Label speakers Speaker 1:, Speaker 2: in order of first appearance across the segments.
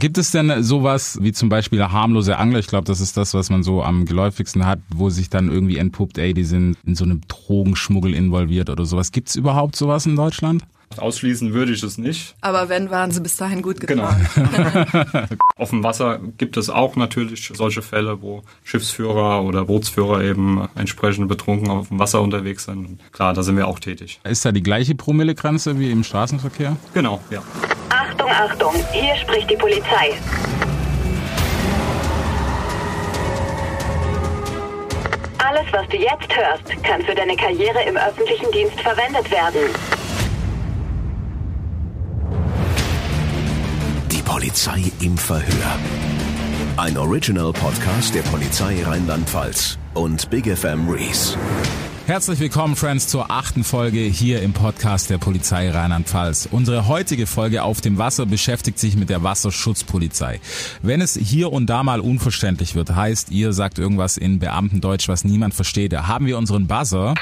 Speaker 1: Gibt es denn sowas wie zum Beispiel harmlose Angler? Ich glaube, das ist das, was man so am geläufigsten hat, wo sich dann irgendwie entpuppt, ey, die sind in so einem Drogenschmuggel involviert oder sowas. Gibt es überhaupt sowas in Deutschland?
Speaker 2: Ausschließen würde ich es nicht.
Speaker 3: Aber wenn, waren sie bis dahin gut
Speaker 2: Genau.
Speaker 3: gefahren.
Speaker 2: Auf dem Wasser gibt es auch natürlich solche Fälle, wo Schiffsführer oder Bootsführer eben entsprechend betrunken auf dem Wasser unterwegs sind. Klar, da sind wir auch tätig.
Speaker 1: Ist da die gleiche Promillegrenze wie im Straßenverkehr?
Speaker 2: Genau, ja.
Speaker 4: Achtung, hier spricht die Polizei. Alles, was du jetzt hörst, kann für deine Karriere im öffentlichen Dienst verwendet werden.
Speaker 5: Die Polizei im Verhör. Ein Original-Podcast der Polizei Rheinland-Pfalz und Big FM Rees.
Speaker 1: Herzlich willkommen, Friends, zur achten Folge hier im Podcast der Polizei Rheinland-Pfalz. Unsere heutige Folge auf dem Wasser beschäftigt sich mit der Wasserschutzpolizei. Wenn es hier und da mal unverständlich wird, heißt, ihr sagt irgendwas in Beamtendeutsch, was niemand versteht, haben wir unseren Buzzer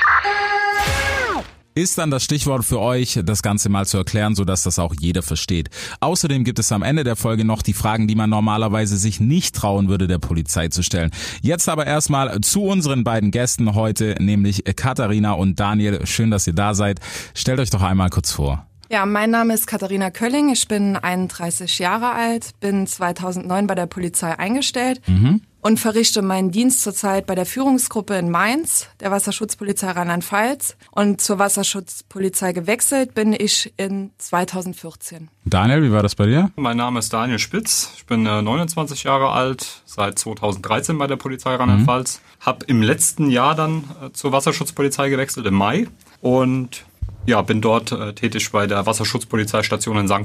Speaker 1: ist dann das Stichwort für euch, das Ganze mal zu erklären, sodass das auch jeder versteht. Außerdem gibt es am Ende der Folge noch die Fragen, die man normalerweise sich nicht trauen würde, der Polizei zu stellen. Jetzt aber erstmal zu unseren beiden Gästen heute, nämlich Katharina und Daniel. Schön, dass ihr da seid. Stellt euch doch einmal kurz vor.
Speaker 3: Ja, mein Name ist Katharina Kölling. Ich bin 31 Jahre alt, bin 2009 bei der Polizei eingestellt und verrichte meinen Dienst zurzeit bei der Führungsgruppe in Mainz, der Wasserschutzpolizei Rheinland-Pfalz. Und zur Wasserschutzpolizei gewechselt bin ich in 2014.
Speaker 1: Daniel, wie war das bei dir?
Speaker 2: Mein Name ist Daniel Spitz. Ich bin äh, 29 Jahre alt, seit 2013 bei der Polizei Rheinland-Pfalz. Hab im letzten Jahr dann äh, zur Wasserschutzpolizei gewechselt im Mai und ja, bin dort äh, tätig bei der Wasserschutzpolizeistation in St.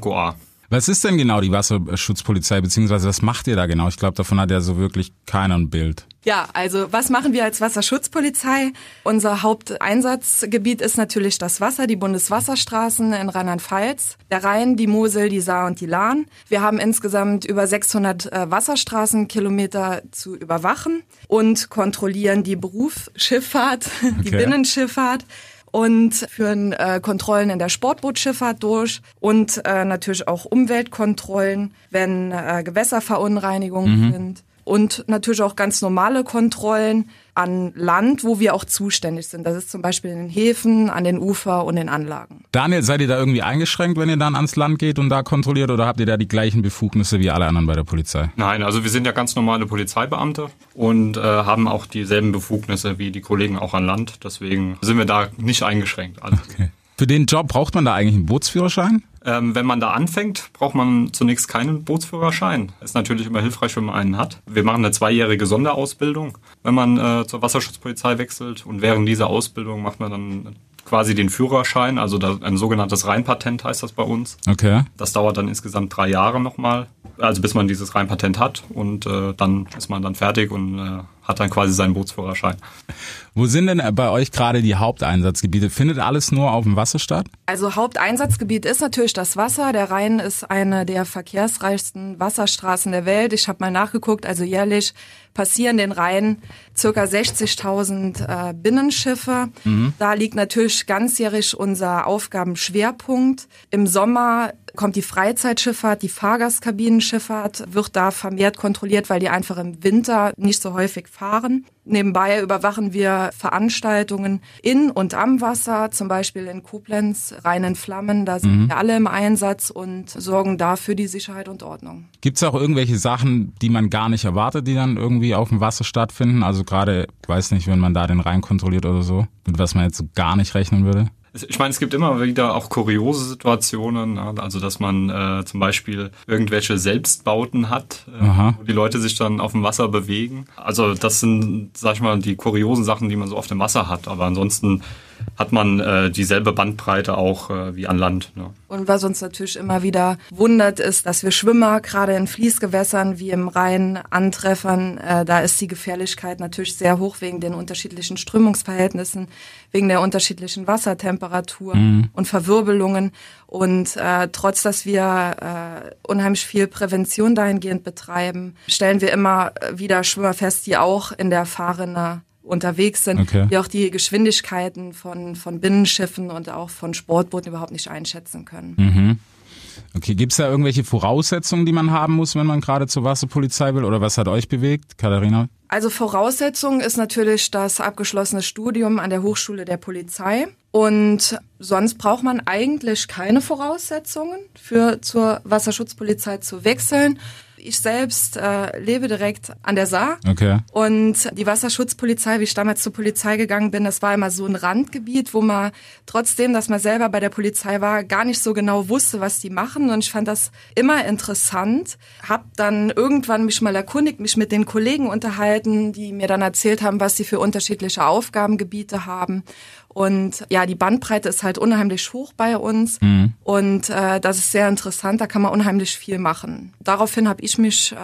Speaker 1: Was ist denn genau die Wasserschutzpolizei, beziehungsweise was macht ihr da genau? Ich glaube, davon hat ja so wirklich keiner ein Bild.
Speaker 3: Ja, also was machen wir als Wasserschutzpolizei? Unser Haupteinsatzgebiet ist natürlich das Wasser, die Bundeswasserstraßen in Rheinland-Pfalz, der Rhein, die Mosel, die Saar und die Lahn. Wir haben insgesamt über 600 äh, Wasserstraßenkilometer zu überwachen und kontrollieren die Berufsschifffahrt, die
Speaker 1: Okay.
Speaker 3: Binnenschifffahrt und führen äh, Kontrollen in der Sportbootschifffahrt durch und äh, natürlich auch Umweltkontrollen, wenn äh, Gewässerverunreinigungen sind. Und natürlich auch ganz normale Kontrollen an Land, wo wir auch zuständig sind. Das ist zum Beispiel in den Häfen, an den Ufer und den Anlagen.
Speaker 1: Daniel, seid ihr da irgendwie eingeschränkt, wenn ihr dann ans Land geht und da kontrolliert oder habt ihr da die gleichen Befugnisse wie alle anderen bei der Polizei?
Speaker 2: Nein, also wir sind ja ganz normale Polizeibeamte und äh, haben auch dieselben Befugnisse wie die Kollegen auch an Land. Deswegen sind wir da nicht eingeschränkt. Also,
Speaker 1: Für den Job braucht man da eigentlich einen Bootsführerschein?
Speaker 2: Ähm, wenn man da anfängt, braucht man zunächst keinen Bootsführerschein. Ist natürlich immer hilfreich, wenn man einen hat. Wir machen eine zweijährige Sonderausbildung, wenn man äh, zur Wasserschutzpolizei wechselt. Und während dieser Ausbildung macht man dann quasi den Führerschein, also ein sogenanntes Reinpatent heißt das bei uns.
Speaker 1: Okay.
Speaker 2: Das dauert dann insgesamt drei Jahre nochmal, also bis man dieses Reinpatent hat und äh, dann ist man dann fertig und äh, hat dann quasi seinen Bootsführerschein.
Speaker 1: Wo sind denn bei euch gerade die Haupteinsatzgebiete? Findet alles nur auf dem Wasser statt?
Speaker 3: Also Haupteinsatzgebiet ist natürlich das Wasser. Der Rhein ist eine der verkehrsreichsten Wasserstraßen der Welt. Ich habe mal nachgeguckt, also jährlich passieren den Rhein circa 60.000 äh, Binnenschiffe. Da liegt natürlich ganzjährig unser Aufgabenschwerpunkt. Im Sommer kommt die Freizeitschifffahrt, die Fahrgastkabinenschifffahrt wird da vermehrt kontrolliert, weil die einfach im Winter nicht so häufig fahren. Nebenbei überwachen wir Veranstaltungen in und am Wasser, zum Beispiel in Koblenz, Rhein in Flammen, da sind wir alle im Einsatz und sorgen dafür die Sicherheit und Ordnung.
Speaker 1: Gibt es auch irgendwelche Sachen, die man gar nicht erwartet, die dann irgendwie auf dem Wasser stattfinden? Also gerade, weiß nicht, wenn man da den Rhein kontrolliert oder so, mit was man jetzt so gar nicht rechnen würde?
Speaker 2: Ich meine, es gibt immer wieder auch kuriose Situationen, also dass man äh, zum Beispiel irgendwelche Selbstbauten hat, äh, wo die Leute sich dann auf dem Wasser bewegen. Also das sind, sag ich mal, die kuriosen Sachen, die man so auf dem Wasser hat. Aber ansonsten hat man äh, dieselbe Bandbreite auch äh, wie an Land. Ne?
Speaker 3: Und was uns natürlich immer wieder wundert, ist, dass wir Schwimmer gerade in Fließgewässern wie im Rhein antreffen. Äh, da ist die Gefährlichkeit natürlich sehr hoch wegen den unterschiedlichen Strömungsverhältnissen, wegen der unterschiedlichen Wassertemperatur und Verwirbelungen. Und äh, trotz, dass wir äh, unheimlich viel Prävention dahingehend betreiben, stellen wir immer wieder Schwimmer fest, die auch in der Fahrrinne unterwegs sind,
Speaker 1: Okay.
Speaker 3: die auch die Geschwindigkeiten von, von Binnenschiffen und auch von Sportbooten überhaupt nicht einschätzen können.
Speaker 1: Okay, gibt's da irgendwelche Voraussetzungen, die man haben muss, wenn man gerade zur Wasserpolizei will? Oder was hat euch bewegt, Katharina?
Speaker 3: Also Voraussetzung ist natürlich das abgeschlossene Studium an der Hochschule der Polizei. Und sonst braucht man eigentlich keine Voraussetzungen für zur Wasserschutzpolizei zu wechseln. Ich selbst äh, lebe direkt an der Saar.
Speaker 1: Okay.
Speaker 3: Und die Wasserschutzpolizei, wie ich damals zur Polizei gegangen bin, das war immer so ein Randgebiet, wo man trotzdem, dass man selber bei der Polizei war, gar nicht so genau wusste, was die machen. Und ich fand das immer interessant. Hab dann irgendwann mich mal erkundigt, mich mit den Kollegen unterhalten, die mir dann erzählt haben, was sie für unterschiedliche Aufgabengebiete haben. Und ja, die Bandbreite ist halt unheimlich hoch bei uns. Mhm. Und äh, das ist sehr interessant, da kann man unheimlich viel machen. Daraufhin habe ich mich äh,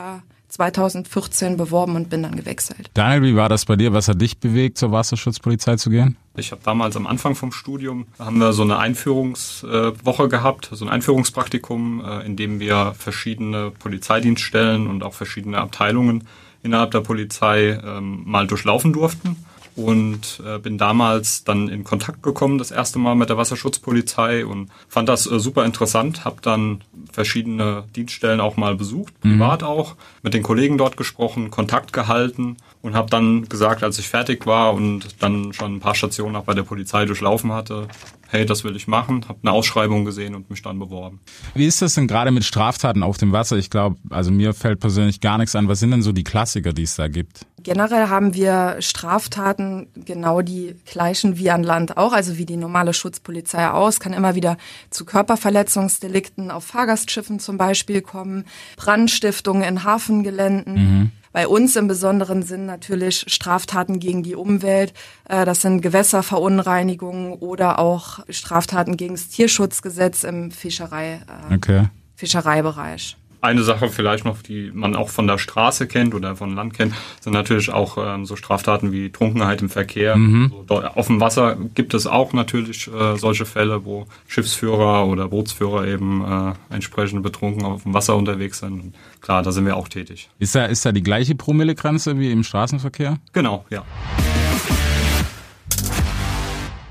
Speaker 3: 2014 beworben und bin dann gewechselt.
Speaker 1: Daniel, wie war das bei dir? Was hat dich bewegt, zur Wasserschutzpolizei zu gehen?
Speaker 2: Ich habe damals am Anfang vom Studium, haben wir so eine Einführungswoche gehabt, so ein Einführungspraktikum, äh, in dem wir verschiedene Polizeidienststellen und auch verschiedene Abteilungen innerhalb der Polizei ähm, mal durchlaufen durften und äh, bin damals dann in Kontakt gekommen, das erste Mal mit der Wasserschutzpolizei und fand das äh, super interessant, habe dann verschiedene Dienststellen auch mal besucht, mhm. privat mhm. auch, mit den Kollegen dort gesprochen, Kontakt gehalten und habe dann gesagt, als ich fertig war und dann schon ein paar Stationen auch bei der Polizei durchlaufen hatte, hey, das will ich machen, habe eine Ausschreibung gesehen und mich dann beworben.
Speaker 1: Wie ist das denn gerade mit Straftaten auf dem Wasser? Ich glaube, also mir fällt persönlich gar nichts an. Was sind denn so die Klassiker, die es da gibt?
Speaker 3: Generell haben wir Straftaten genau die gleichen wie an Land auch, also wie die normale Schutzpolizei aus, kann immer wieder zu Körperverletzungsdelikten auf Fahrgastschiffen zum Beispiel kommen, Brandstiftungen in Hafengeländen. Mhm. Bei uns im besonderen Sinn natürlich Straftaten gegen die Umwelt. Äh, das sind Gewässerverunreinigungen oder auch Straftaten gegen das Tierschutzgesetz im Fischerei, äh, okay. Fischereibereich.
Speaker 2: Eine Sache vielleicht noch, die man auch von der Straße kennt oder von Land kennt, sind natürlich auch ähm, so Straftaten wie Trunkenheit im Verkehr. Mhm. So, auf dem Wasser gibt es auch natürlich äh, solche Fälle, wo Schiffsführer oder Bootsführer eben äh, entsprechend betrunken auf dem Wasser unterwegs sind. Und klar, da sind wir auch tätig.
Speaker 1: Ist da, ist da die gleiche Promillegrenze wie im Straßenverkehr?
Speaker 2: Genau, ja.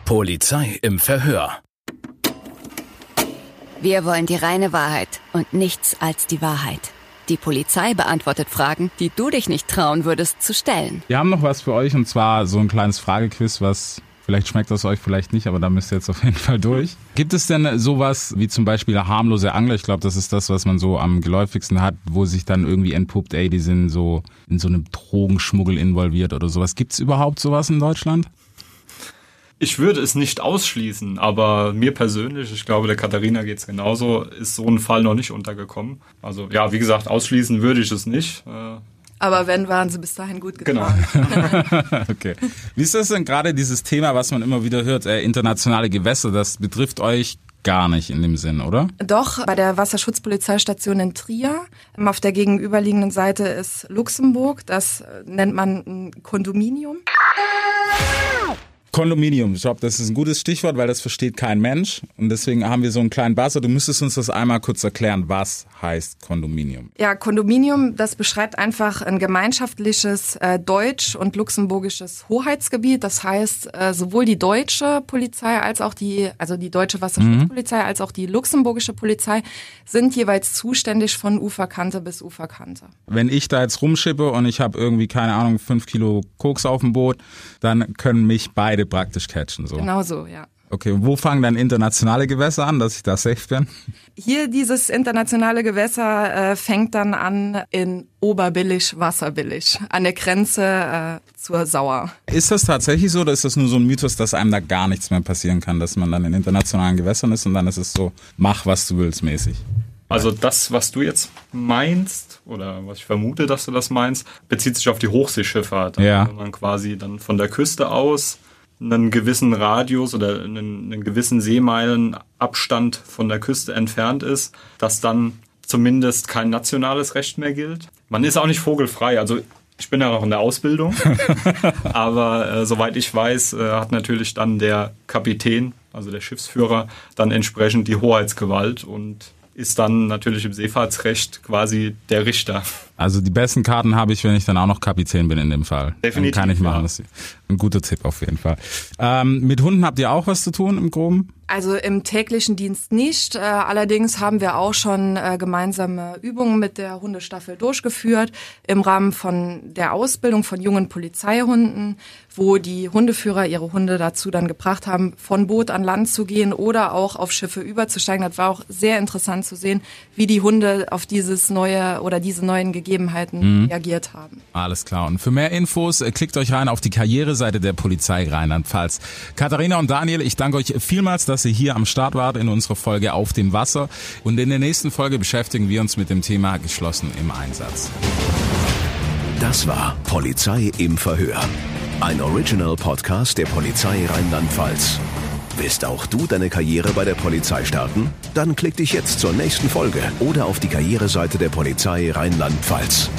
Speaker 5: Polizei im Verhör.
Speaker 6: Wir wollen die reine Wahrheit und nichts als die Wahrheit. Die Polizei beantwortet Fragen, die du dich nicht trauen würdest zu stellen.
Speaker 1: Wir haben noch was für euch und zwar so ein kleines Fragequiz, was Vielleicht schmeckt das euch, vielleicht nicht, aber da müsst ihr jetzt auf jeden Fall durch. Gibt es denn sowas wie zum Beispiel harmlose Angler? Ich glaube, das ist das, was man so am geläufigsten hat, wo sich dann irgendwie entpuppt, ey, die sind so in so einem Drogenschmuggel involviert oder sowas. Gibt es überhaupt sowas in Deutschland?
Speaker 2: Ich würde es nicht ausschließen, aber mir persönlich, ich glaube, der Katharina geht es genauso, ist so ein Fall noch nicht untergekommen. Also ja, wie gesagt, ausschließen würde ich es nicht. Äh,
Speaker 3: aber wenn, waren sie bis dahin gut gefahren.
Speaker 1: Genau. okay. Wie ist das denn gerade dieses Thema, was man immer wieder hört, äh, internationale Gewässer, das betrifft euch gar nicht in dem Sinn, oder?
Speaker 3: Doch, bei der Wasserschutzpolizeistation in Trier. Auf der gegenüberliegenden Seite ist Luxemburg. Das nennt man ein Kondominium.
Speaker 1: Kondominium, ich glaube, das ist ein gutes Stichwort, weil das versteht kein Mensch. Und deswegen haben wir so einen kleinen Buzzer. Du müsstest uns das einmal kurz erklären, was heißt Kondominium?
Speaker 3: Ja, Kondominium, das beschreibt einfach ein gemeinschaftliches äh, deutsch- und luxemburgisches Hoheitsgebiet. Das heißt, äh, sowohl die deutsche Polizei als auch die, also die deutsche Wasserschutzpolizei mhm. als auch die luxemburgische Polizei sind jeweils zuständig von Uferkante bis Uferkante.
Speaker 1: Wenn ich da jetzt rumschippe und ich habe irgendwie, keine Ahnung, fünf Kilo Koks auf dem Boot, dann können mich beide praktisch catchen. So.
Speaker 3: Genau so, ja.
Speaker 1: Okay, wo fangen dann internationale Gewässer an, dass ich da safe bin?
Speaker 3: Hier dieses internationale Gewässer äh, fängt dann an in Oberbillig, Wasserbillig, an der Grenze äh, zur Sauer.
Speaker 1: Ist das tatsächlich so oder ist das nur so ein Mythos, dass einem da gar nichts mehr passieren kann, dass man dann in internationalen Gewässern ist und dann ist es so, mach was du willst mäßig?
Speaker 2: Also das, was du jetzt meinst, oder was ich vermute, dass du das meinst, bezieht sich auf die Hochseeschifffahrt.
Speaker 1: Ja.
Speaker 2: Also wenn man quasi dann von der Küste aus einen gewissen Radius oder einen, einen gewissen Seemeilenabstand von der Küste entfernt ist, dass dann zumindest kein nationales Recht mehr gilt. Man ist auch nicht vogelfrei. Also ich bin ja noch in der Ausbildung, aber äh, soweit ich weiß, äh, hat natürlich dann der Kapitän, also der Schiffsführer, dann entsprechend die Hoheitsgewalt und ist dann natürlich im Seefahrtsrecht quasi der Richter.
Speaker 1: Also die besten Karten habe ich, wenn ich dann auch noch Kapitän bin in dem Fall.
Speaker 2: Definitiv,
Speaker 1: Dann kann ich machen.
Speaker 2: ja.
Speaker 1: Das ist ein guter Tipp auf jeden Fall. Ähm, mit Hunden habt ihr auch was zu tun im Groben?
Speaker 3: Also im täglichen Dienst nicht. Äh, allerdings haben wir auch schon äh, gemeinsame Übungen mit der Hundestaffel durchgeführt im Rahmen von der Ausbildung von jungen Polizeihunden, wo die Hundeführer ihre Hunde dazu dann gebracht haben, von Boot an Land zu gehen oder auch auf Schiffe überzusteigen. Das war auch sehr interessant zu sehen, wie die Hunde auf dieses neue oder diese neuen Gegebenheiten reagiert haben.
Speaker 1: Alles klar. Und für mehr Infos äh, klickt euch rein auf die Karriereseite der Polizei Rheinland-Pfalz. Katharina und Daniel, ich danke euch vielmals, dass ihr hier am Start wart in unserer Folge auf dem Wasser. Und in der nächsten Folge beschäftigen wir uns mit dem Thema geschlossen im Einsatz.
Speaker 5: Das war Polizei im Verhör. Ein Original Podcast der Polizei Rheinland-Pfalz. Willst auch du deine Karriere bei der Polizei starten? Dann klick dich jetzt zur nächsten Folge oder auf die Karriereseite der Polizei Rheinland-Pfalz.